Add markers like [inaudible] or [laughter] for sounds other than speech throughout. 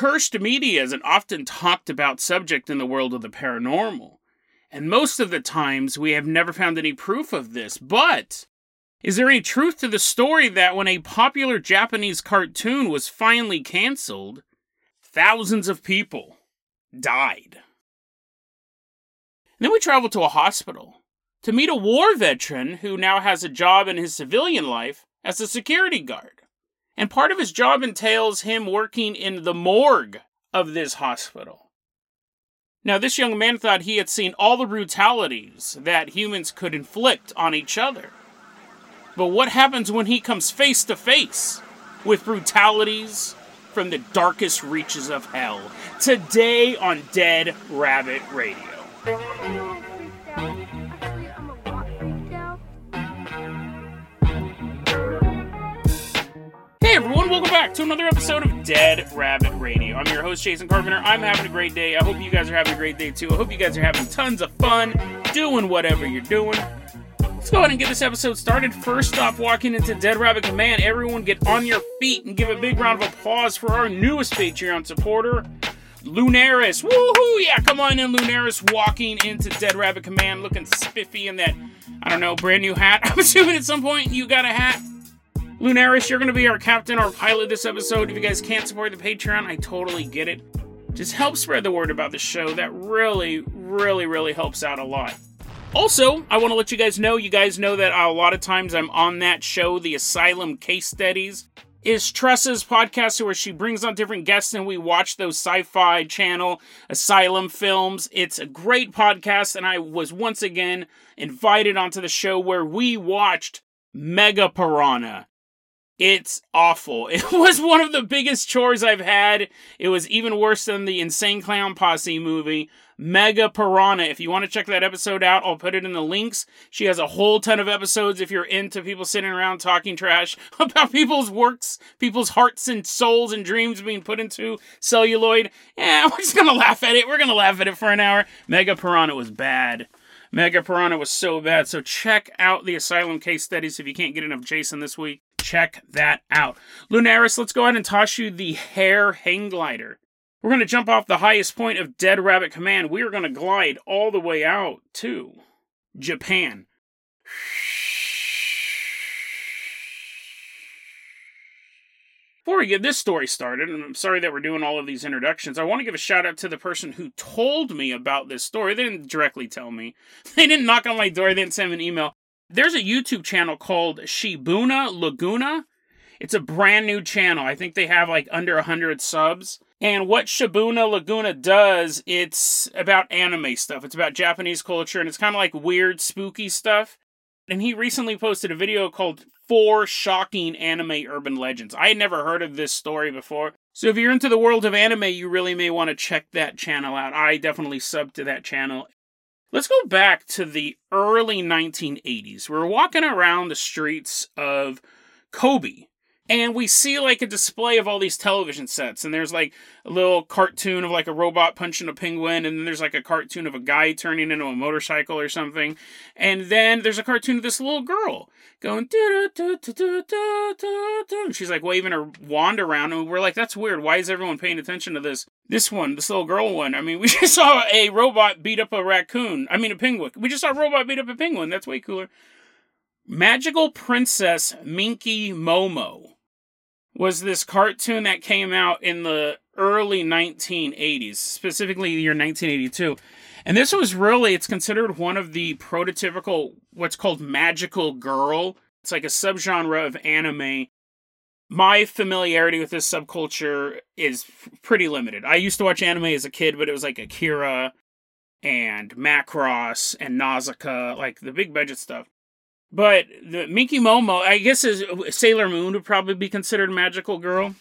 Cursed media is an often talked about subject in the world of the paranormal. And most of the times we have never found any proof of this. But is there any truth to the story that when a popular Japanese cartoon was finally canceled, thousands of people died? And then we travel to a hospital to meet a war veteran who now has a job in his civilian life as a security guard. And part of his job entails him working in the morgue of this hospital. Now, this young man thought he had seen all the brutalities that humans could inflict on each other. But what happens when he comes face to face with brutalities from the darkest reaches of hell? Today on Dead Rabbit Radio. Hey everyone, welcome back to another episode of Dead Rabbit Radio. I'm your host, Jason Carpenter. I'm having a great day. I hope you guys are having a great day too. I hope you guys are having tons of fun doing whatever you're doing. Let's go ahead and get this episode started. First off, walking into Dead Rabbit Command, everyone get on your feet and give a big round of applause for our newest Patreon supporter, Lunaris. Woohoo! Yeah, come on in, Lunaris, walking into Dead Rabbit Command, looking spiffy in that, I don't know, brand new hat. [laughs] I'm assuming at some point you got a hat. Lunaris, you're going to be our captain or pilot this episode. If you guys can't support the Patreon, I totally get it. Just help spread the word about the show. That really, really, really helps out a lot. Also, I want to let you guys know you guys know that a lot of times I'm on that show, the Asylum Case Studies. Is Tressa's podcast where she brings on different guests and we watch those sci fi channel asylum films. It's a great podcast, and I was once again invited onto the show where we watched Mega Piranha. It's awful. [laughs] It was one of the biggest chores I've had. It was even worse than the Insane Clown Posse movie. Mega Piranha. If you want to check that episode out, I'll put it in the links. She has a whole ton of episodes if you're into people sitting around talking trash [laughs] about people's works, people's hearts and souls and dreams being put into celluloid. Yeah, we're just gonna laugh at it. We're gonna laugh at it for an hour. Mega Piranha was bad. Mega Piranha was so bad. So check out the Asylum case studies if you can't get enough Jason this week. Check that out. Lunaris, let's go ahead and toss you the hair hang glider. We're going to jump off the highest point of Dead Rabbit Command. We are going to glide all the way out to Japan. Before we get this story started, and I'm sorry that we're doing all of these introductions, I want to give a shout out to the person who told me about this story. They didn't directly tell me, [laughs] they didn't knock on my door, they didn't send me an email. There's a YouTube channel called Shibuna Laguna. It's a brand new channel. I think they have like under 100 subs. And what Shibuna Laguna does, it's about anime stuff. It's about Japanese culture and it's kind of like weird, spooky stuff. And he recently posted a video called Four Shocking Anime Urban Legends. I had never heard of this story before. So if you're into the world of anime, you really may want to check that channel out. I definitely sub to that channel. Let's go back to the early 1980s. We're walking around the streets of Kobe, and we see like a display of all these television sets and there's like a little cartoon of like a robot punching a penguin and then there's like a cartoon of a guy turning into a motorcycle or something. And then there's a cartoon of this little girl going and she's like waving her wand around and we're like that's weird. Why is everyone paying attention to this this one this little girl one? I mean we [laughs] just saw a robot beat up a raccoon i mean a penguin. We just saw a robot beat up a penguin. That's way cooler. Magical princess minky momo was this cartoon that came out in the early 1980s, specifically the year 1982. And this was really, it's considered one of the prototypical, what's called magical girl. It's like a subgenre of anime. My familiarity with this subculture is pretty limited. I used to watch anime as a kid, but it was like Akira and Macross and Nausicaa, like the big budget stuff. But the Minky Momo, I guess is Sailor Moon would probably be considered magical girl.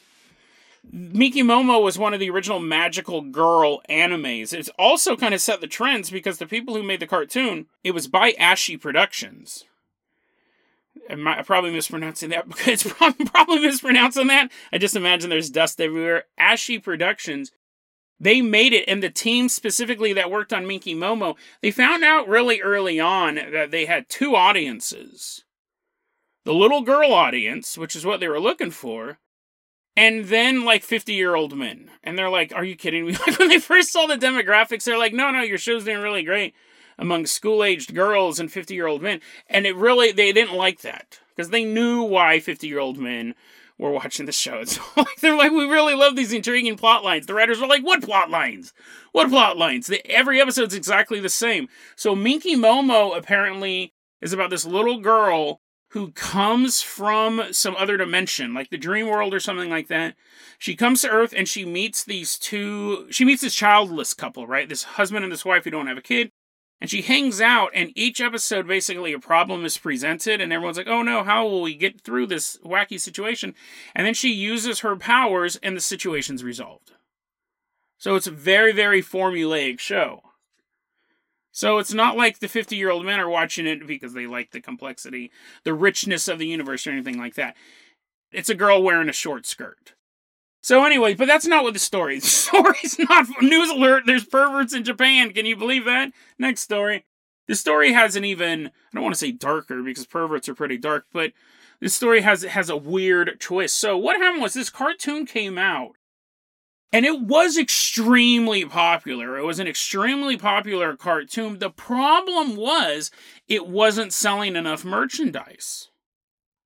Minky Momo was one of the original magical girl animes. It's also kind of set the trends because the people who made the cartoon, it was by Ashi Productions. I'm probably mispronouncing that [laughs] because probably mispronouncing that. I just imagine there's dust everywhere. Ashi Productions they made it, and the team specifically that worked on Minky Momo, they found out really early on that they had two audiences the little girl audience, which is what they were looking for, and then like 50 year old men. And they're like, Are you kidding me? [laughs] Like when they first saw the demographics, they're like, No, no, your show's doing really great among school aged girls and 50 year old men. And it really, they didn't like that because they knew why 50 year old men were watching the show. So [laughs] like, they're like, we really love these intriguing plot lines. The writers were like, what plot lines? What plot lines? The, every episode's exactly the same. So Minky Momo apparently is about this little girl who comes from some other dimension, like the dream world or something like that. She comes to Earth and she meets these two, she meets this childless couple, right? This husband and this wife who don't have a kid. And she hangs out, and each episode, basically, a problem is presented, and everyone's like, oh no, how will we get through this wacky situation? And then she uses her powers, and the situation's resolved. So it's a very, very formulaic show. So it's not like the 50 year old men are watching it because they like the complexity, the richness of the universe, or anything like that. It's a girl wearing a short skirt. So anyway, but that's not what the story is. [laughs] The story's not news alert. There's perverts in Japan. Can you believe that? Next story. The story has an even I don't want to say darker because perverts are pretty dark, but the story has has a weird twist. So what happened was this cartoon came out and it was extremely popular. It was an extremely popular cartoon. The problem was it wasn't selling enough merchandise.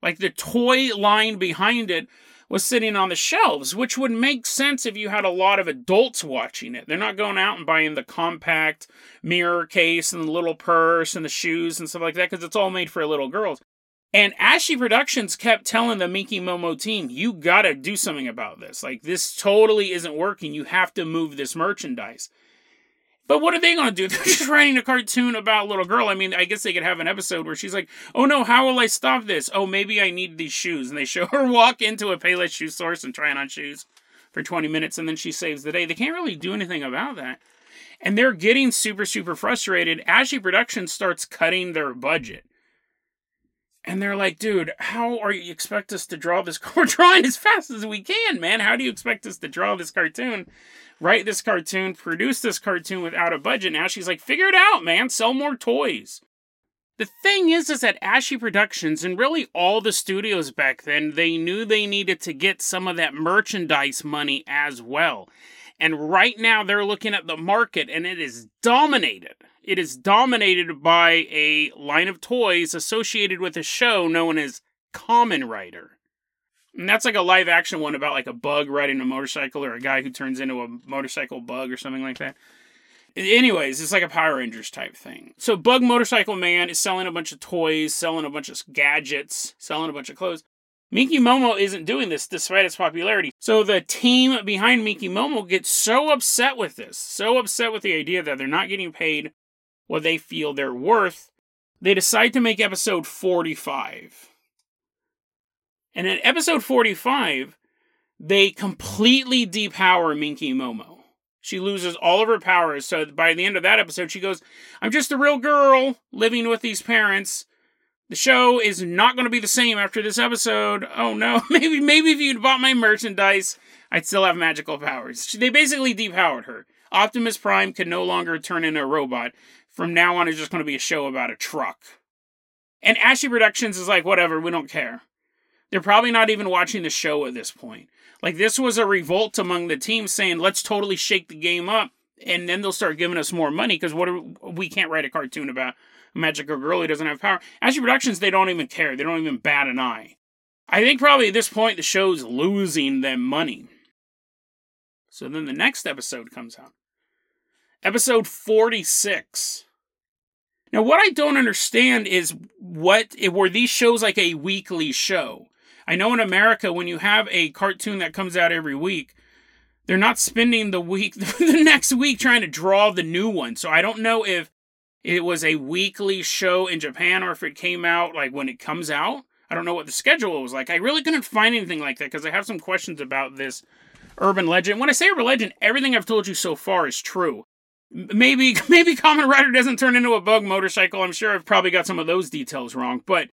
Like the toy line behind it was sitting on the shelves, which would make sense if you had a lot of adults watching it. They're not going out and buying the compact mirror case and the little purse and the shoes and stuff like that because it's all made for little girls. And Ashi Productions kept telling the Minky Momo team, you gotta do something about this. Like, this totally isn't working. You have to move this merchandise. But what are they going to do? [laughs] They're just writing a cartoon about little girl. I mean, I guess they could have an episode where she's like, "Oh no, how will I stop this? Oh, maybe I need these shoes." And they show [laughs] her walk into a Payless shoe source and trying on shoes for 20 minutes and then she saves the day. They can't really do anything about that. And they're getting super super frustrated. Ashi Productions starts cutting their budget. And they're like, dude, how are you expect us to draw this? [laughs] We're drawing as fast as we can, man. How do you expect us to draw this cartoon? Write this cartoon, produce this cartoon without a budget. Now she's like, figure it out, man. Sell more toys. The thing is, is that Ashi Productions and really all the studios back then, they knew they needed to get some of that merchandise money as well. And right now they're looking at the market and it is dominated. It is dominated by a line of toys associated with a show known as Kamen Rider. And that's like a live action one about like a bug riding a motorcycle or a guy who turns into a motorcycle bug or something like that. Anyways, it's like a Power Rangers type thing. So Bug Motorcycle Man is selling a bunch of toys, selling a bunch of gadgets, selling a bunch of clothes. Minky Momo isn't doing this despite its popularity. So the team behind Minky Momo gets so upset with this, so upset with the idea that they're not getting paid what they feel they're worth, they decide to make episode 45. And in episode 45, they completely depower Minky Momo. She loses all of her powers. So by the end of that episode, she goes, I'm just a real girl living with these parents. The show is not going to be the same after this episode. Oh no, [laughs] maybe maybe if you'd bought my merchandise, I'd still have magical powers. They basically depowered her. Optimus Prime can no longer turn into a robot. From now on, it's just going to be a show about a truck. And Ashi Productions is like, whatever, we don't care. They're probably not even watching the show at this point. Like this was a revolt among the team saying, "Let's totally shake the game up," and then they'll start giving us more money because what are, we can't write a cartoon about a magical girl who doesn't have power. Ashi Productions, they don't even care. They don't even bat an eye. I think probably at this point the show's losing them money. So then the next episode comes out. Episode 46. Now, what I don't understand is what were these shows like a weekly show? I know in America, when you have a cartoon that comes out every week, they're not spending the week, [laughs] the next week trying to draw the new one. So I don't know if it was a weekly show in Japan or if it came out like when it comes out. I don't know what the schedule was like. I really couldn't find anything like that because I have some questions about this urban legend. When I say urban legend, everything I've told you so far is true. Maybe [laughs] maybe Kamen Rider doesn't turn into a bug motorcycle. I'm sure I've probably got some of those details wrong, but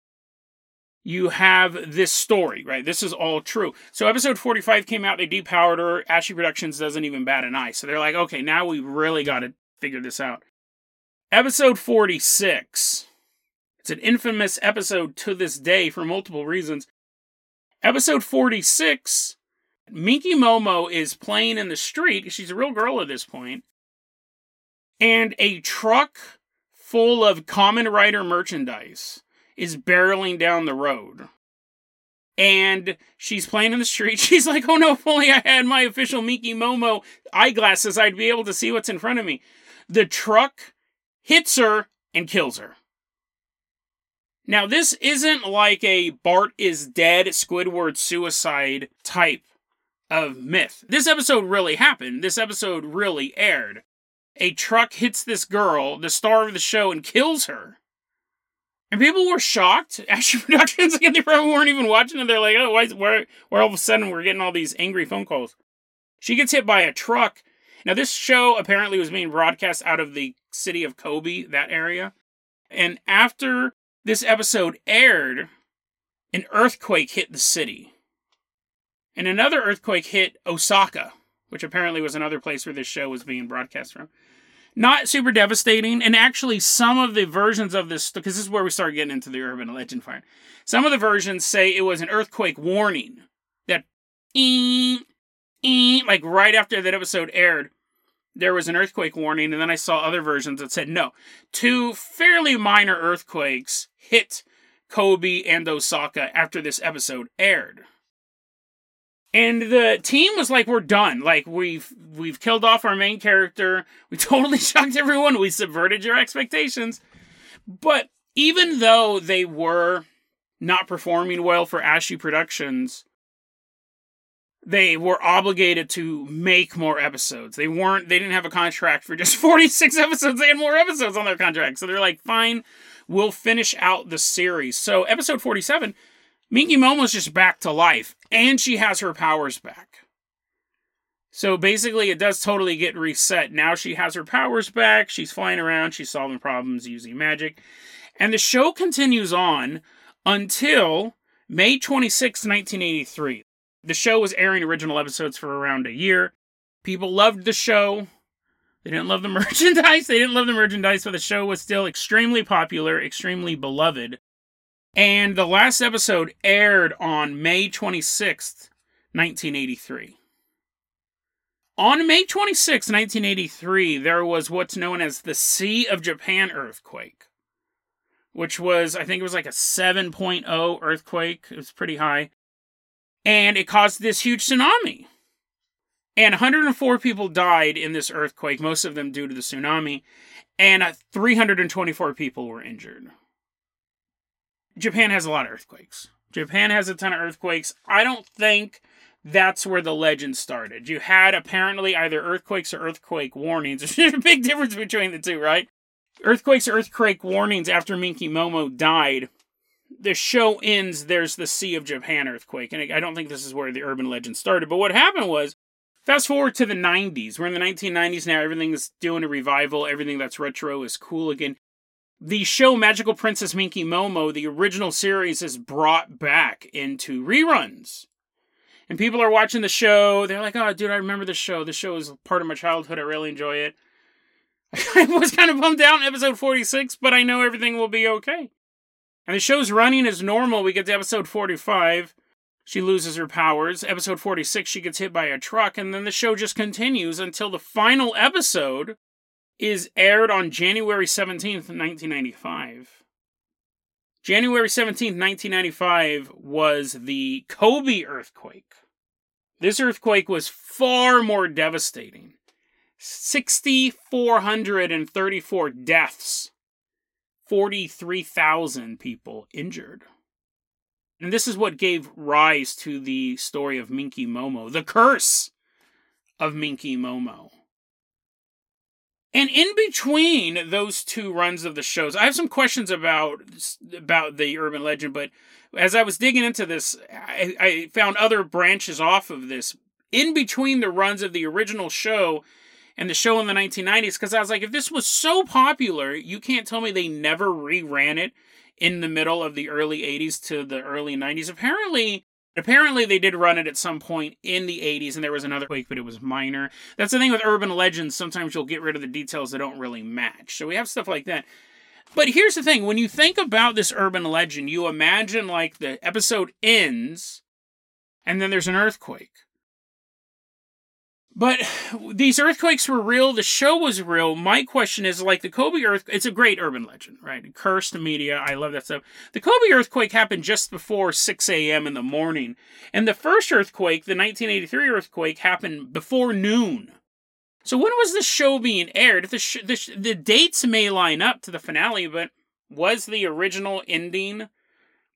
you have this story, right? This is all true. So episode 45 came out, they depowered her. Ashi Productions doesn't even bat an eye. So they're like, okay, now we really got to figure this out. Episode 46. It's an infamous episode to this day for multiple reasons. Episode 46 Minky Momo is playing in the street. She's a real girl at this point. And a truck full of kamen Rider merchandise is barreling down the road. And she's playing in the street. [laughs] She's like, oh no, if only I had my official Minky Momo eyeglasses, I'd be able to see what's in front of me. The truck hits her and kills her. Now, this isn't like a Bart is dead, Squidward suicide type of myth. This episode really happened. This episode really aired. A truck hits this girl, the star of the show, and kills her. And people were shocked. [laughs] Ashi Productions, again, they probably weren't even watching it. They're like, oh, why, why, why all of a sudden we're getting all these angry phone calls? She gets hit by a truck. Now, this show apparently was being broadcast out of the city of Kobe, that area. And after this episode aired, an earthquake hit the city. And another earthquake hit Osaka, which apparently was another place where this show was being broadcast from. Not super devastating, and actually, some of the versions of this, because this is where we start getting into the urban legend fire. Some of the versions say it was an earthquake warning that, like right after that episode aired, there was an earthquake warning, and then I saw other versions that said no. Two fairly minor earthquakes hit Kobe and Osaka after this episode aired. And the team was like, "We're done. Like we've we've killed off our main character. [laughs] We totally shocked everyone. We subverted your expectations." But even though they were not performing well for ashi Productions, they were obligated to make more episodes. They weren't they didn't have a contract for just [laughs] 46 episodes. They had more episodes on their contract. So they're like, "Fine, we'll finish out the series." So episode 47, Minky Momo's just back to life and she has her powers back. So basically it does totally get reset. Now she has her powers back. She's flying around, she's solving problems using magic. And the show continues on until May 26, 1983. The show was airing original episodes for around a year. People loved the show. They didn't love the [laughs] merchandise. They didn't love the merchandise, but the show was still extremely popular, extremely beloved. And the last episode aired on May 26th, 1983. On May 26, 1983, there was what's known as the Sea of Japan earthquake, which was, I think it was like a 7.0 earthquake. It was pretty high and it caused this huge tsunami. And 104 people died in this earthquake, most of them due to the tsunami, and uh, 324 people were injured. Japan has a lot of earthquakes. Japan has a ton of earthquakes. I don't think that's where the legend started. You had apparently either earthquakes or earthquake warnings. [laughs] There's a big difference between the two, right? Earthquakes or earthquake warnings after Minky Momo died the show ends, there's the Sea of Japan earthquake. And I don't think this is where the urban legend started. But what happened was, fast forward to the 90s. We're in the 1990s now. Everything's doing a revival. Everything that's retro is cool again. The show Magical Princess Minky Momo, the original series, is brought back into reruns. And people are watching the show. They're like, oh, dude, I remember the show. The show is part of my childhood. I really enjoy it. [laughs] I was kind of bummed out in episode 46, but I know everything will be okay. And the show's running as normal. We get to episode 45. She loses her powers. Episode 46, she gets hit by a truck. And then the show just continues until the final episode is aired on January 17th, 1995. January 17th, 1995 was the Kobe earthquake. This earthquake was far more devastating. 6,434 deaths 43,000 people injured. And this is what gave rise to the story of Minky Momo, the curse of Minky Momo. And in between those two runs of the shows, I have some questions about about the urban legend. But as I was digging into this, I, I found other branches off of this. In between the runs of the original show and the show in the 1990s because I was like, if this was so popular, you can't tell me they never reran it in the middle of the early 80s to the early 90s. Apparently, apparently they did run it at some point in the 80s and there was another quake, but it was minor. That's the thing with urban legends. Sometimes you'll get rid of the details that don't really match. So we have stuff like that. But here's the thing when you think about this urban legend, you imagine like the episode ends and then there's an earthquake But these earthquakes were real. The show was real. My question is like the Kobe earthquake. It's a great urban legend, right? Cursed media. I love that stuff. The Kobe earthquake happened just before 6 a.m. in the morning. And the first earthquake, the 1983 earthquake, happened before noon. So when was the show being aired? The, sh- the, sh- the dates may line up to the finale, but was the original ending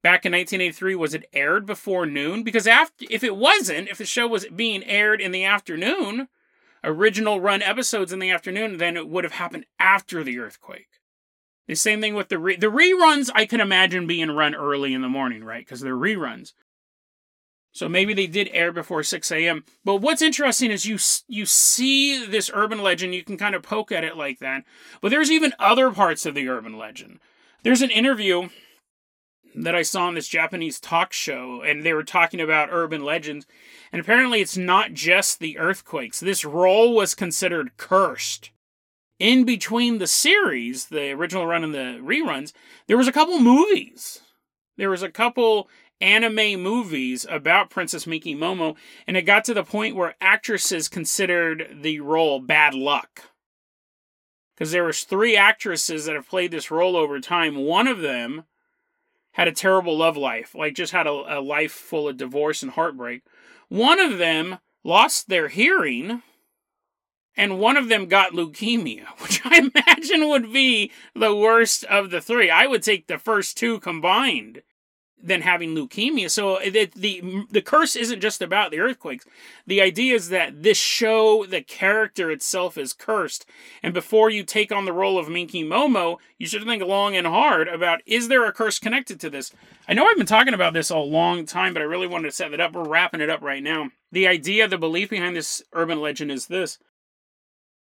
back in 1983 was it aired before noon because after if it wasn't if the show was being aired in the afternoon original run episodes in the afternoon then it would have happened after the earthquake the same thing with the re- the reruns i can imagine being run early in the morning right because they're reruns so maybe they did air before 6 a.m. But what's interesting is you you see this urban legend, you can kind of poke at it like that. But there's even other parts of the urban legend. There's an interview that I saw on this Japanese talk show, and they were talking about urban legends. And apparently, it's not just the earthquakes. This role was considered cursed. In between the series, the original run and the reruns, there was a couple movies. There was a couple anime movies about Princess Minky Momo, and it got to the point where actresses considered the role bad luck. Because there was three actresses that have played this role over time. One of them had a terrible love life, like just had a, a life full of divorce and heartbreak. One of them lost their hearing, and one of them got leukemia, [laughs] which I imagine would be the worst of the three. I would take the first two combined than having leukemia. So the, the the curse isn't just about the earthquakes. The idea is that this show, the character itself, is cursed. And before you take on the role of Minky Momo, you should think long and hard about is there a curse connected to this. I know I've been talking about this a long time, but I really wanted to set it up. We're wrapping it up right now. The idea, the belief behind this urban legend is this.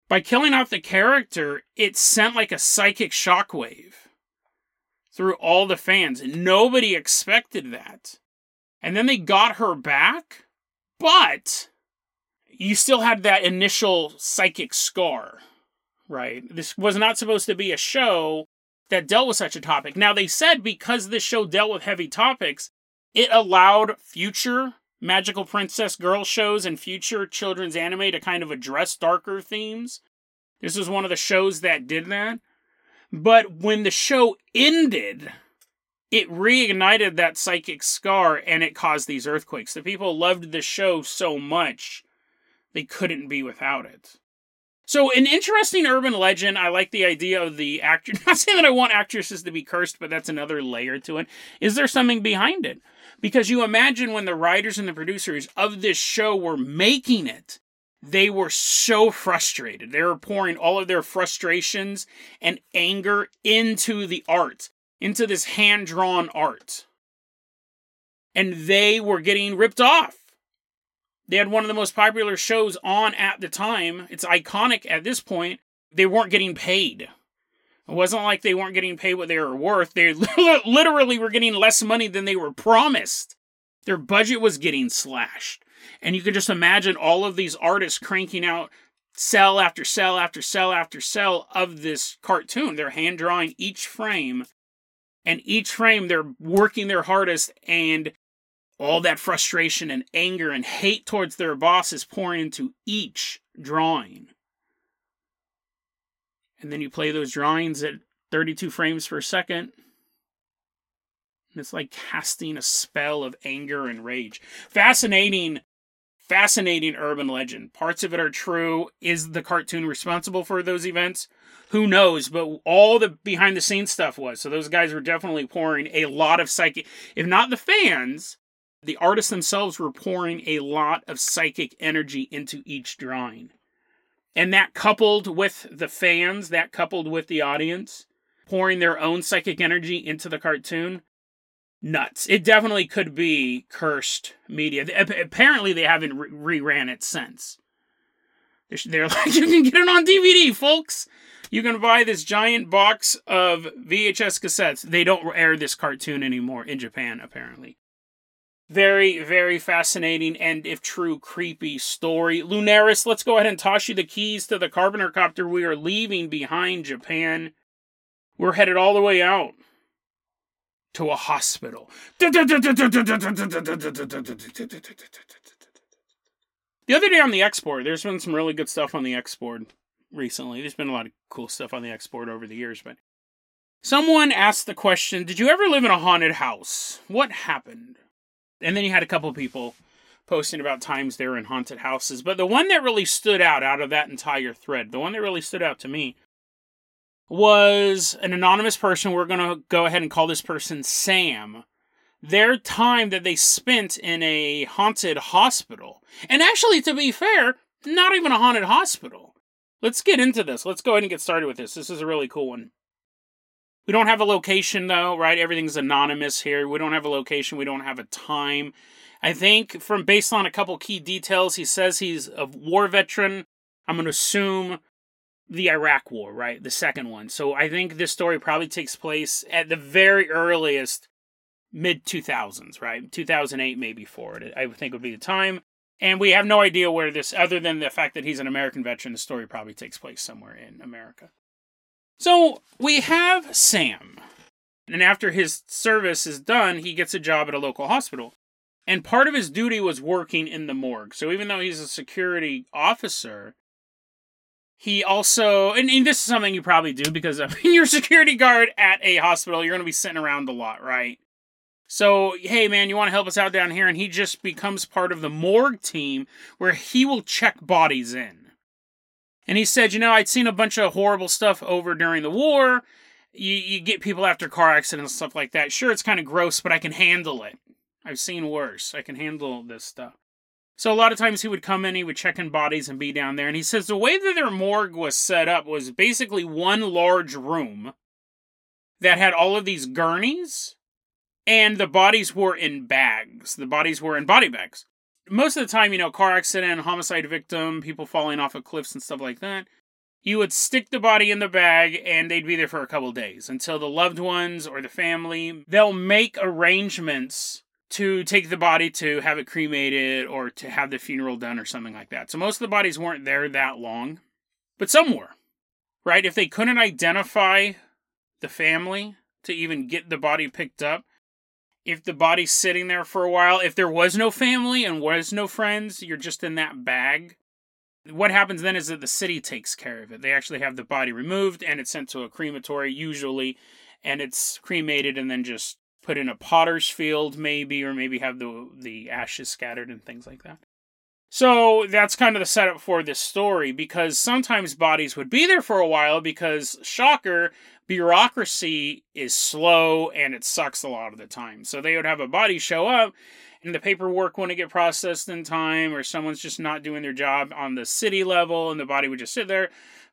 By killing off the character, it sent like a psychic shockwave through all the fans. Nobody expected that. And then they got her back, but you still had that initial psychic scar, right? This was not supposed to be a show that dealt with such a topic. Now, they said because this show dealt with heavy topics, it allowed future magical princess girl shows and future children's anime to kind of address darker themes. This was one of the shows that did that. But when the show ended, it reignited that psychic scar and it caused these earthquakes. The people loved the show so much, they couldn't be without it. So, an interesting urban legend. I like the idea of the actor. [laughs] Not saying that I want actresses to be cursed, but that's another layer to it. Is there something behind it? Because you imagine when the writers and the producers of this show were making it, they were so frustrated. They were pouring all of their frustrations and anger into the art, into this hand drawn art. And they were getting ripped off. They had one of the most popular shows on at the time. It's iconic at this point. They weren't getting paid. It wasn't like they weren't getting paid what they were worth. They [laughs] literally were getting less money than they were promised. Their budget was getting slashed. And you can just imagine all of these artists cranking out cell after cell after cell after cell of this cartoon. They're hand drawing each frame, and each frame they're working their hardest, and all that frustration and anger and hate towards their boss is pouring into each drawing. And then you play those drawings at 32 frames per second. It's like casting a spell of anger and rage. Fascinating fascinating urban legend. Parts of it are true. Is the cartoon responsible for those events? Who knows? But all the behind the scenes stuff was. So those guys were definitely pouring a lot of psychic, if not the fans, the artists themselves were pouring a lot of psychic energy into each drawing. And that coupled with the fans, that coupled with the audience, pouring their own psychic energy into the cartoon, nuts. It definitely could be cursed media. Apparently, they haven't re- reran it since. They're [laughs] like, you can get it on DVD, folks. You can buy this giant box of VHS cassettes. They don't air this cartoon anymore in Japan, apparently. Very, very fascinating and, if true, creepy story. Lunaris, let's go ahead and toss you the keys to the Carpenter Copter. We are leaving behind Japan. We're headed all the way out to a hospital. The other day on the export, there's been some really good stuff on the export recently. There's been a lot of cool stuff on the export over the years, but someone asked the question Did you ever live in a haunted house? What happened? And then you had a couple people posting about times they were in haunted houses. But the one that really stood out out of that entire thread, the one that really stood out to me, was an anonymous person. We're going to go ahead and call this person Sam. Their time that they spent in a haunted hospital. And actually, to be fair, not even a haunted hospital. Let's get into this. Let's go ahead and get started with this. This is a really cool one. We don't have a location though, right? Everything's anonymous here. We don't have a location. We don't have a time. I think from based on a couple key details, he says he's a war veteran. I'm going to assume the Iraq War, right? The second one. So I think this story probably takes place at the very earliest mid 2000s, right? 2008 maybe forward. I think would be the time. And we have no idea where this, other than the fact that he's an American veteran, the story probably takes place somewhere in America. So we have Sam. And after his service is done, he gets a job at a local hospital. And part of his duty was working in the morgue. So even though he's a security officer, he also, and, and this is something you probably do because I mean, [laughs] you're a security guard at a hospital, you're going to be sitting around a lot, right? So, hey man, you want to help us out down here? And he just becomes part of the morgue team where he will check bodies in. And he said, you know, I'd seen a bunch of horrible stuff over during the war. You, you get people after car accidents and stuff like that. Sure, it's kind of gross, but I can handle it. I've seen worse. I can handle this stuff. So a lot of times he would come in, he would check in bodies and be down there. And he says the way that their morgue was set up was basically one large room that had all of these gurneys, and the bodies were in bags. The bodies were in body bags. Most of the time, you know, car accident, homicide victim, people falling off of cliffs and stuff like that. You would stick the body in the bag and they'd be there for a couple days until the loved ones or the family, they'll make arrangements to take the body to have it cremated or to have the funeral done or something like that. So most of the bodies weren't there that long, but some were, right? If they couldn't identify the family to even get the body picked up, if the body's sitting there for a while, if there was no family and was no friends, you're just in that bag. What happens then is that the city takes care of it. They actually have the body removed and it's sent to a crematory, usually, and it's cremated and then just put in a potter's field maybe or maybe have the the ashes scattered and things like that. So that's kind of the setup for this story because sometimes bodies would be there for a while because shocker bureaucracy is slow and it sucks a lot of the time. So they would have a body show up and the paperwork wouldn't get processed in time or someone's just not doing their job on the city level and the body would just sit there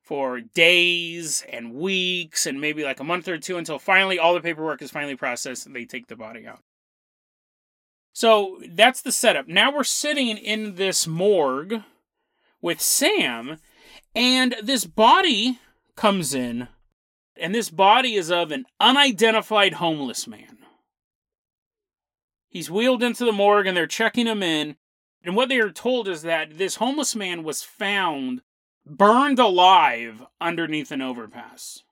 for days and weeks and maybe like a month or two until finally all the paperwork is finally processed and they take the body out. So that's the setup. Now we're sitting in this morgue with Sam, and this body comes in, and this body is of an unidentified homeless man. He's wheeled into the morgue and they're checking him in. And what they are told is that this homeless man was found burned alive underneath an overpass.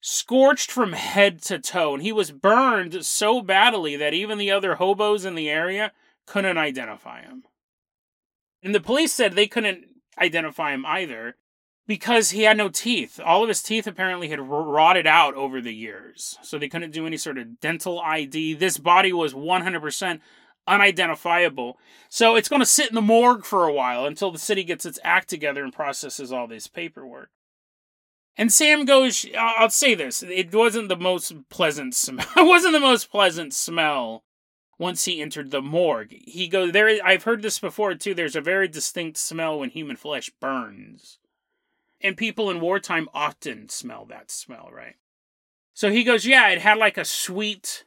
Scorched from head to toe, and he was burned so badly that even the other hobos in the area couldn't identify him. And the police said they couldn't identify him either because he had no teeth. All of his teeth apparently had rotted out over the years, so they couldn't do any sort of dental ID. This body was 100% unidentifiable. So it's going to sit in the morgue for a while until the city gets its act together and processes all this paperwork. And Sam goes, I'll say this, it wasn't the most pleasant smell. [laughs] it wasn't the most pleasant smell once he entered the morgue. He goes, there I've heard this before too, there's a very distinct smell when human flesh burns. And people in wartime often smell that smell, right? So he goes, yeah, it had like a sweet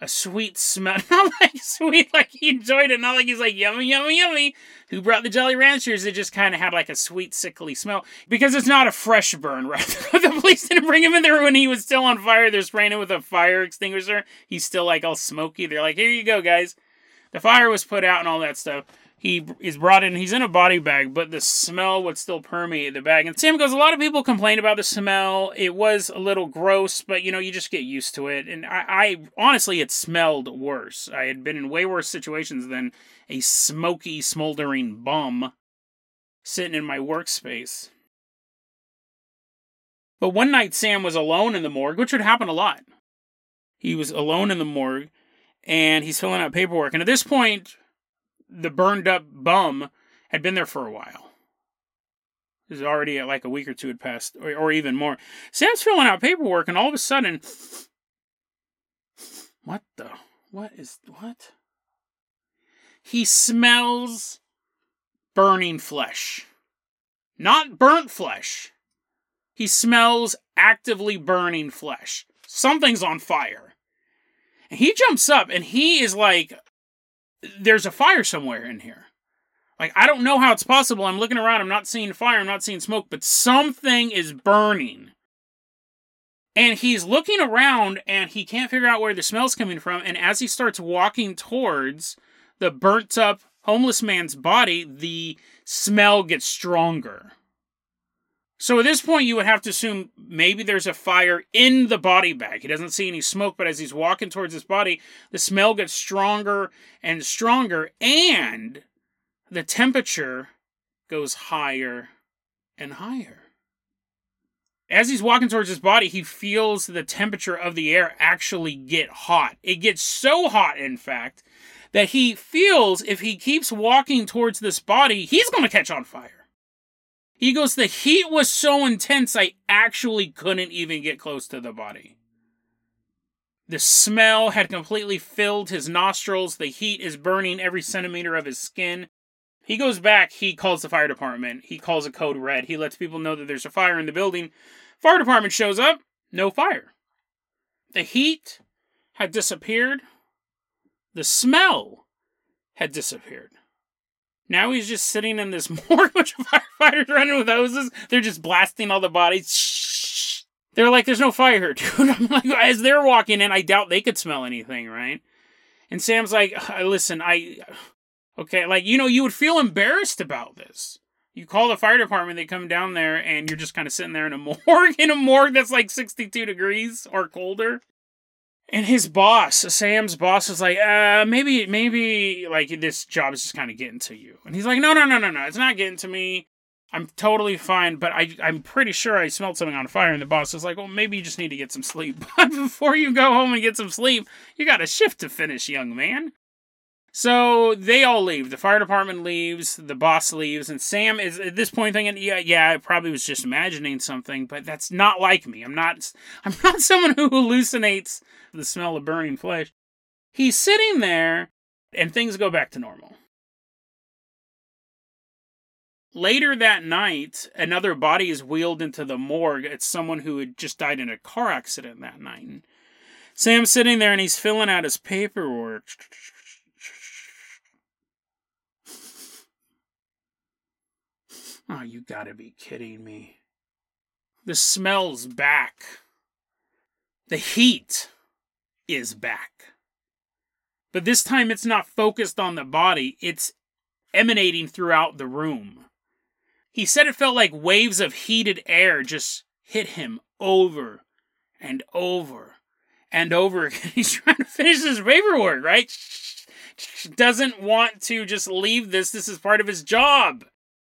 a sweet smell. [laughs] Not like sweet, like he enjoyed it. Not like he's like yummy, yummy, yummy. Who brought the Jolly Ranchers? It just kind of had like a sweet, sickly smell because it's not a fresh burn, [laughs] right? the police didn't bring him in there when he was still on fire. They're spraying him with a fire extinguisher. He's still like all smoky. They're like, here you go, guys. The fire was put out and all that stuff. He is brought in. He's in a body bag, but the smell would still permeate the bag. And Sam goes, a lot of people complain about the smell. It was a little gross, but you know, you just get used to it. And I, I honestly, it smelled worse. I had been in way worse situations than a smoky, smoldering bum sitting in my workspace. But one night, Sam was alone in the morgue, which would happen a lot. He was alone in the morgue, and he's filling out paperwork. And at this point, the burned up bum had been there for a while. This is already like a week or two had passed, or, or even more. Sam's filling out paperwork, and all of a sudden, what the? What is what? He smells burning flesh, not burnt flesh. He smells actively burning flesh. Something's on fire. And he jumps up and he is like, there's a fire somewhere in here. Like, I don't know how it's possible. I'm looking around, I'm not seeing fire, I'm not seeing smoke, but something is burning. And he's looking around and he can't figure out where the smell's coming from. And as he starts walking towards the burnt up homeless man's body, the smell gets stronger. So at this point, you would have to assume maybe there's a fire in the body bag. He doesn't see any smoke, but as he's walking towards his body, the smell gets stronger and stronger, and the temperature goes higher and higher. As he's walking towards his body, he feels the temperature of the air actually get hot. It gets so hot, in fact, that he feels if he keeps walking towards this body, he's going to catch on fire. He goes, The heat was so intense, I actually couldn't even get close to the body. The smell had completely filled his nostrils. The heat is burning every centimeter of his skin. He goes back, he calls the fire department. He calls a code red. He lets people know that there's a fire in the building. Fire department shows up, no fire. The heat had disappeared. The smell had disappeared. Now he's just sitting in this [laughs] morgue, of firefighters running with hoses. They're just blasting all the bodies. Shh. They're like, "There's no fire, here, [laughs] dude." I'm like, as they're walking in, I doubt they could smell anything, right? And Sam's like, "Listen, I, okay, like you know, you would feel embarrassed about this. You call the fire department, they come down there, and you're just kind of sitting there in a [laughs] morgue, in a morgue that's like 62 degrees or colder." And his boss, Sam's boss, is like, uh, maybe, maybe, like, this job is just kind of getting to you. And he's like, no, no, no, no, no, it's not getting to me. I'm totally fine, but I, I'm pretty sure I smelled something on fire. And the boss is like, well, maybe you just need to get some sleep. [laughs] But before you go home and get some sleep, you got a shift to finish, young man. So they all leave. The fire department leaves, the boss leaves, and Sam is at this point thinking, "Yeah, yeah, I probably was just imagining something, but that's not like me. I'm not [laughs] I'm not someone who hallucinates the smell of burning flesh." He's sitting there and things go back to normal. Later that night, another body is wheeled into the morgue. It's someone who had just died in a car accident that night. Sam's sitting there and he's filling out his paperwork. Oh, you gotta be kidding me. The smell's back. The heat is back. But this time it's not focused on the body, it's emanating throughout the room. He said it felt like waves of heated air just hit him over and over and over again. [laughs] He's trying to finish his paperwork, right? Doesn't want to just leave this. This is part of his job.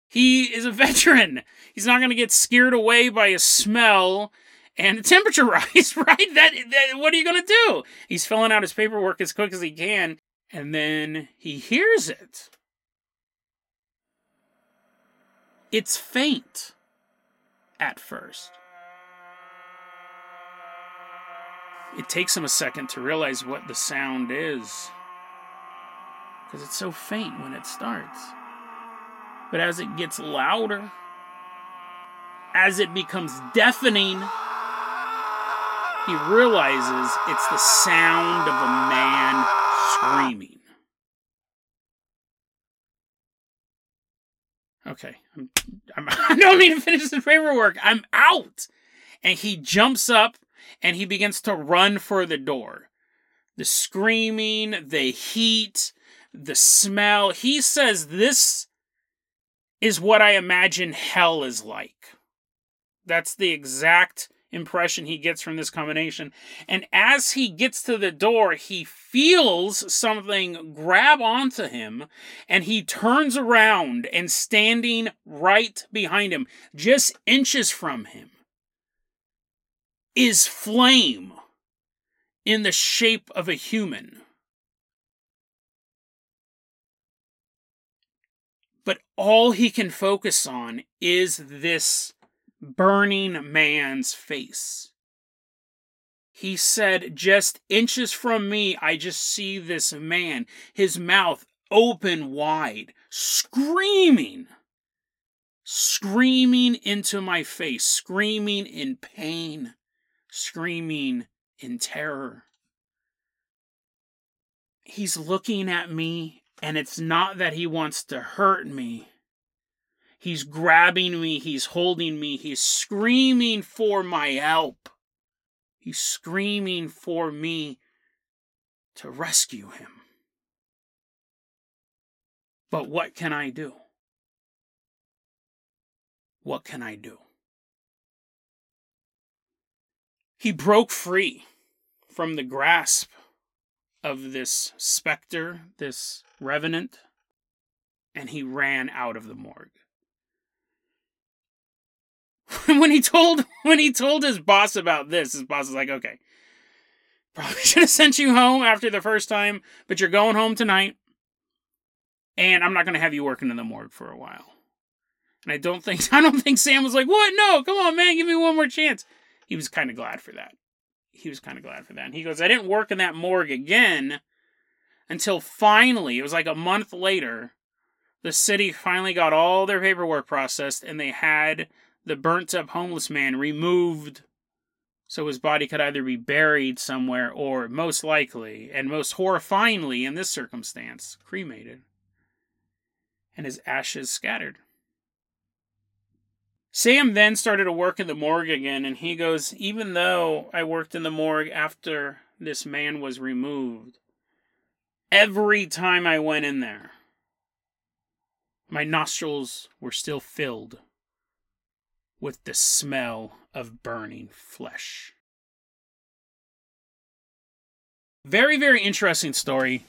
He is a [laughs] veteran. He's not going to get scared away by a smell and a temperature [laughs] rise, right? That, that what are you going to do? He's filling out his paperwork as quick as he can, and then he hears it. It's faint at first. It takes him a second to realize what the sound is because it's so faint when it starts. But as it gets louder, as it becomes deafening, he realizes it's the sound of a man screaming. Okay, I'm, I'm, [laughs] I do not need to finish the paperwork. I'm out. And he jumps up and he begins to run for the door. The screaming, the heat, the smell. He says this is what I imagine hell is like. That's the exact impression he gets from this combination. And as he gets to the door, he feels something grab onto him and he turns around and standing right behind him, just inches from him, is flame in the shape of a human. But all he can focus on is this burning man's face. He said, Just inches from me, I just see this man, his mouth open wide, screaming, screaming into my face, screaming in pain, screaming in terror. He's looking at me, and it's not that he wants to hurt me. He's grabbing me, he's holding me, he's screaming for my help. He's screaming for me to rescue him. But what can I do? What can I do? He broke free from the grasp of this specter, this revenant, and he ran out of the morgue. [laughs] when he told when he told his boss about this, his boss was like, "Okay, probably [laughs] should have sent you home after the first time, but you're going home tonight, and I'm not going to have you working in the morgue for a while." And I don't think [laughs] I don't think Sam was like, "What? No, come on, man, give me one more chance." He was kind of glad for that. He was kind of glad for that. And he goes, "I didn't work in that morgue again until finally, it was like a month later, the city finally got all their paperwork processed and they had the burnt up homeless man removed so his body could either be buried somewhere or, most likely, and most horrifyingly in this circumstance, cremated, and his ashes scattered. Sam then started to work in the morgue again, and he goes, Even though I worked in the morgue after this man was removed, every time I went in there, my nostrils were still filled with the smell of burning flesh. Very, very interesting story.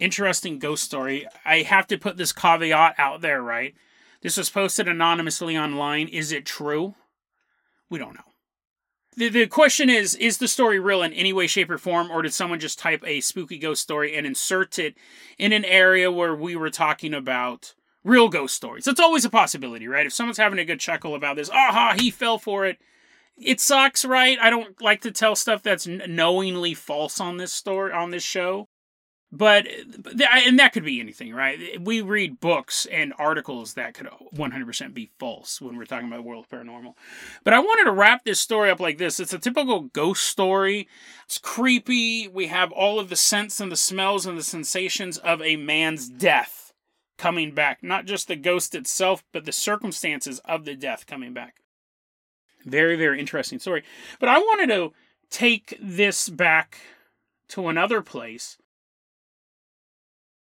Interesting ghost story. I have to put this caveat out there, right? This was posted anonymously online. Is it true? We don't know. The, the question is Is the story real in any way, shape, or form, or did someone just type a spooky ghost story and insert it in an area where we were talking about real ghost stories. It's always a possibility, right? If someone's having a good chuckle about this, aha, he fell for it. It sucks, right? I don't like to tell stuff that's knowingly false on this story on this show. But and that could be anything, right? We read books and articles that could 100% be false when we're talking about the world of paranormal. But I wanted to wrap this story up like this. It's a typical ghost story. It's creepy. We have all of the scents and the smells and the sensations of a man's death coming back. Not just the ghost itself, but the circumstances of the death coming back. Very, very interesting story. But I wanted to take this back to another place.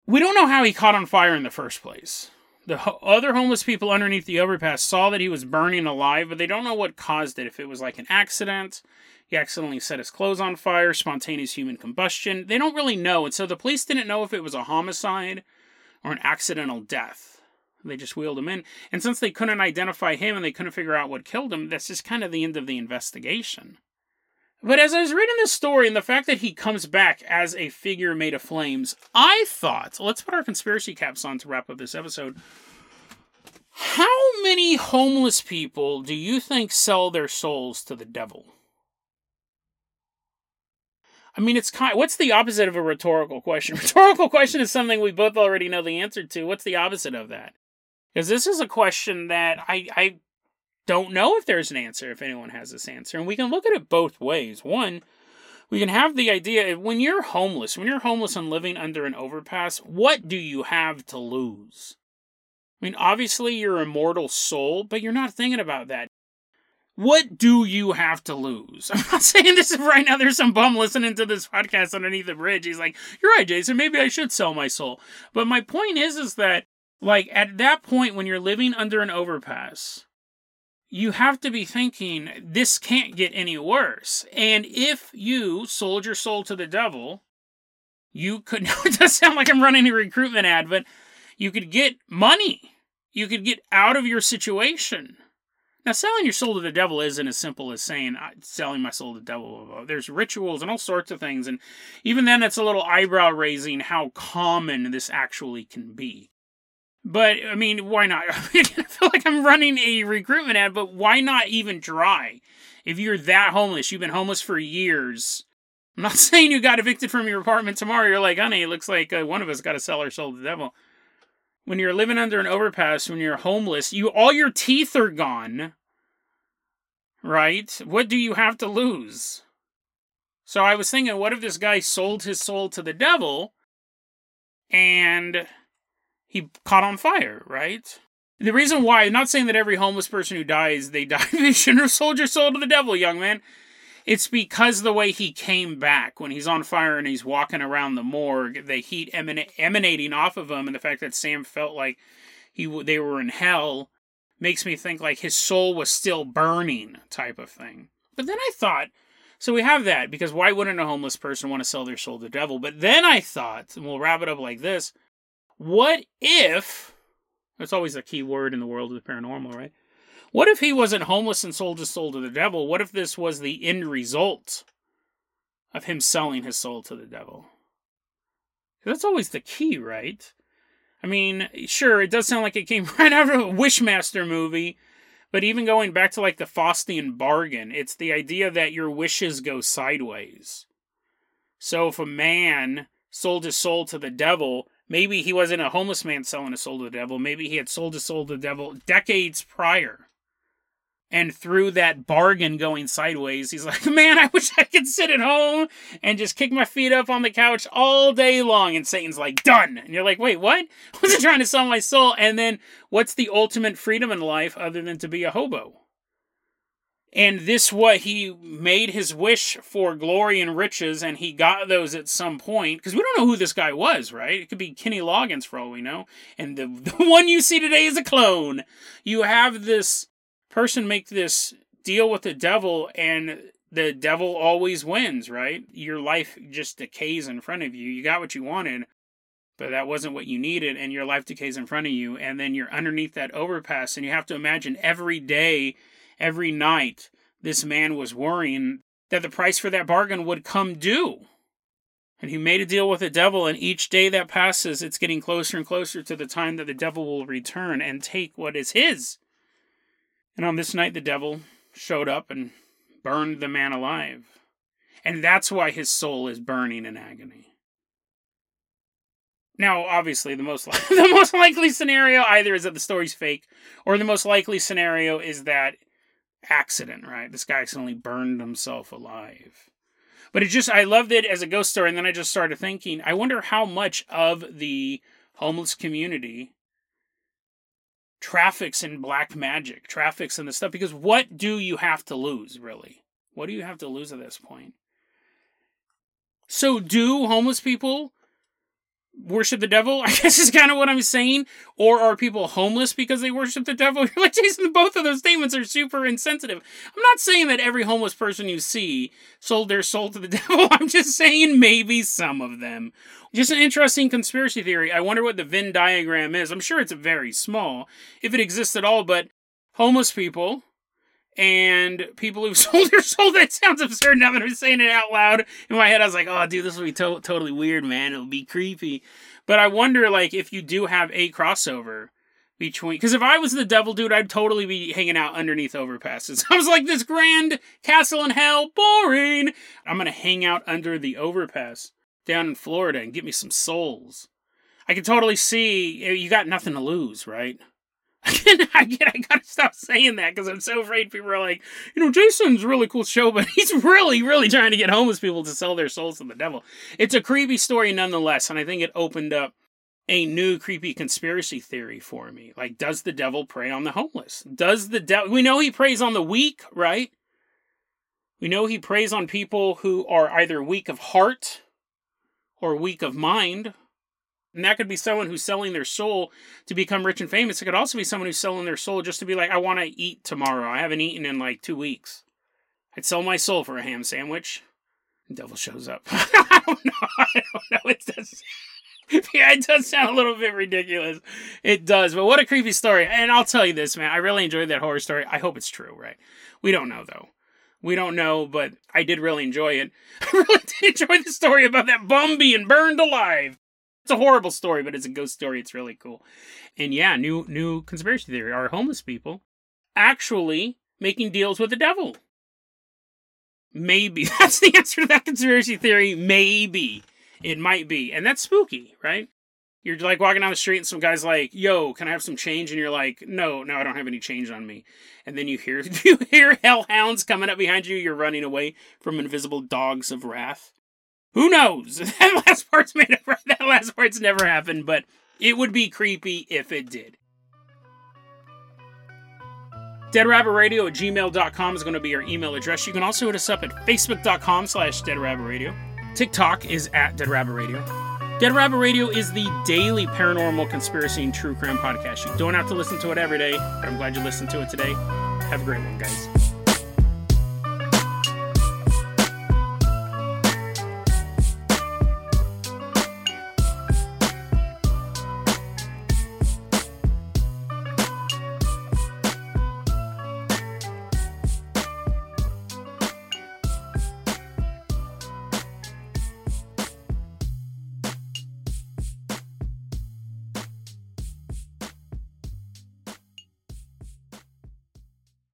We don't know how he caught on fire in the first place. The ho- other homeless people underneath the overpass saw that he was burning alive, but they don't know what caused it. If it was like an accident, he accidentally set his clothes on fire, spontaneous human combustion. They don't really know. And so the police didn't know if it was a homicide or an accidental death. They just wheeled him in. And since they couldn't identify him and they couldn't figure out what killed him, that's just kind of the end of the investigation. But as I was reading this story and the fact that he comes back as a figure made of flames, I thought, let's put our conspiracy caps on to wrap up this episode. How many homeless people do you think sell their souls to the devil? I mean, it's kind. What's the opposite of a rhetorical question? [laughs] Rhetorical question is something we both already know the answer to. What's the opposite of that? Because this is a question that I I don't know if there's an answer. If anyone has this answer, and we can look at it both ways. One, we can have the idea when you're homeless, when you're homeless and living under an overpass, what do you have to lose? I mean, obviously, your immortal soul, but you're not thinking about that. what do you have to lose? [laughs] I'm not saying this right now. There's some bum listening to this podcast underneath the bridge. He's like, "You're right, Jason. Maybe I should sell my soul." But my point is, is that like at that point when you're living under an overpass, you have to be thinking this can't get any worse. And if you sold your soul to the devil, you could. [laughs] it does sound like I'm running a recruitment ad, but you could get money. You could get out of your situation now, selling your soul to the devil isn't as simple as saying selling my soul to the devil. There's rituals and all sorts of things, and even then, it's a little eyebrow raising how common this actually can be. But I mean, why not? [laughs] I feel like I'm running a recruitment ad, but why not even try? If you're that homeless, you've been homeless for years. I'm not [laughs] saying you got evicted from your apartment tomorrow. You're like, honey, it looks like uh, one of us got to sell our soul to the devil when you're living under an overpass, when you're homeless, you all your teeth are gone. Right? What do you have to lose? So I was thinking, what if this guy sold his soul to the devil and he caught on fire, right? The reason why, I'm not saying that every homeless person who dies, they [laughs] die, they shouldn't have sold your soul to the devil, young man. It's because the way he came back when he's on fire and he's walking around the morgue, the heat emanating off of him, and the fact that Sam felt like he they were in hell makes me think like his soul was still burning, type of thing. But then I thought, so we have that because why wouldn't a homeless person want to sell their soul to the devil? But then I thought, and we'll wrap it up like this: What if? That's always a key word in the world of the paranormal, right? What if he wasn't homeless and sold his soul to the devil? What if this was the end result of him selling his soul to the devil? That's always the key, right? I mean, sure, it does sound like it came [laughs] right out of a Wishmaster movie, but even going back to like the Faustian bargain, it's the idea that your wishes go sideways. So if a man sold his soul to the devil, maybe he wasn't a homeless man selling his soul to the devil, maybe he had sold his soul to the devil decades prior and through that bargain going sideways, he's like, [laughs] Man, I wish I could sit at home and just kick my feet up on the couch all day long. And Satan's like, Done. And you're like, Wait, what? [laughs] I wasn't trying to sell my soul. And then what's the ultimate freedom in life other than to be a hobo? And this what he made his wish for glory and riches, and he got those at some point. Because we don't know who this guy was, right? It could be Kenny Loggins for all we know. And the, [laughs] the one you see today is a clone. You have this person make this deal with the devil and the devil always wins, right? Your life just decays in front of you. You got what you wanted, but that wasn't what you needed, and your life decays in front of you. And then you're underneath that overpass, and you have to imagine every day, every night, this man was worrying that the price for that bargain would come due. And he made a deal with the devil, and each day that passes, it's getting closer and closer to the time that the devil will return and take what is his. And on this night, the devil showed up and burned the man alive. And that's why his soul is burning in agony. Now, obviously, the most [laughs] the most likely scenario either is that the story's fake, or the most likely scenario is that accident. Right? This guy accidentally burned himself alive. But it just I loved it as a ghost story, and then I just started thinking, I wonder how much of the homeless community traffics in black magic, traffics in the stuff, because what do you have to lose, really? What do you have to lose at this point? So, do homeless people worship the devil? [laughs] I guess is kind of what I'm saying. Or are people homeless because they worship the devil? [laughs] You're like, Jason, both of those statements are super insensitive. I'm not saying that every homeless person you see sold their soul to the [laughs] devil. I'm just saying maybe some of them. Just an interesting conspiracy theory. I wonder what the Venn diagram is. I'm sure it's very small, if it exists at all, but homeless people and people who've [laughs] sold their soul. That sounds absurd now that I'm saying it out loud. In my head, I was like, oh, dude, this will be to- totally weird, man. It'll be creepy. But I wonder, like, if you do have a crossover between. Because if I was the devil, dude, I'd totally be hanging out underneath overpasses. [laughs] I was like, this grand castle in hell, boring. I'm to hang out under the overpass down in Florida and get me some souls. I can totally see you got nothing to lose, right? [laughs] I get, I gotta stop saying that because I'm so afraid people are like, you know, Jason's really cool show, [laughs] but he's really, really trying to get homeless people to sell their souls to the devil. It's a creepy story nonetheless, and I think it opened up a new creepy conspiracy theory for me. Like, does the devil prey on the homeless? Does the devil, we know he preys on the weak, right? We know he preys on people who are either weak of heart or weak of mind. And that could be someone who's selling their soul to become rich and famous. It could also be someone who's selling their soul just to be like, I want to eat tomorrow. I haven't eaten in like two weeks. I'd sell my soul for a ham sandwich. The devil shows up. [laughs] I don't know. I don't know. [laughs] It does. [laughs] yeah, it does sound a little bit ridiculous. It does, but what a creepy story. And I'll tell you this, man. I really enjoyed that horror story. I hope it's true, right? We don't know, though. We don't know, but I did really enjoy it. I really did enjoy the story about that bum being burned alive. It's a horrible story, but it's a ghost story. It's really cool. And yeah, new new conspiracy theory. Are homeless people actually making deals with the devil? Maybe. [laughs] That's the answer to that conspiracy theory. Maybe. It might be. And that's spooky, right? You're like walking down the street and some guy's like, "Yo, can I have some change?" And you're like, "No, no, I don't have any change on me." And then you hear [laughs] you hear hellhounds coming up behind you. You're running away from invisible dogs of wrath. Who knows? [laughs] That last part's made up. That last part's never happened, but it would be creepy if it did. DeadRabbitRadio at gmail.com is going to be our email address. You can also hit us up at facebook.com slash deadrabbitradio. TikTok is at Dead Rabbit Radio. Dead Rabbit Radio is the daily paranormal conspiracy and true crime podcast. You don't have to listen to it every day, but I'm glad you listened to it today. Have a great one, guys.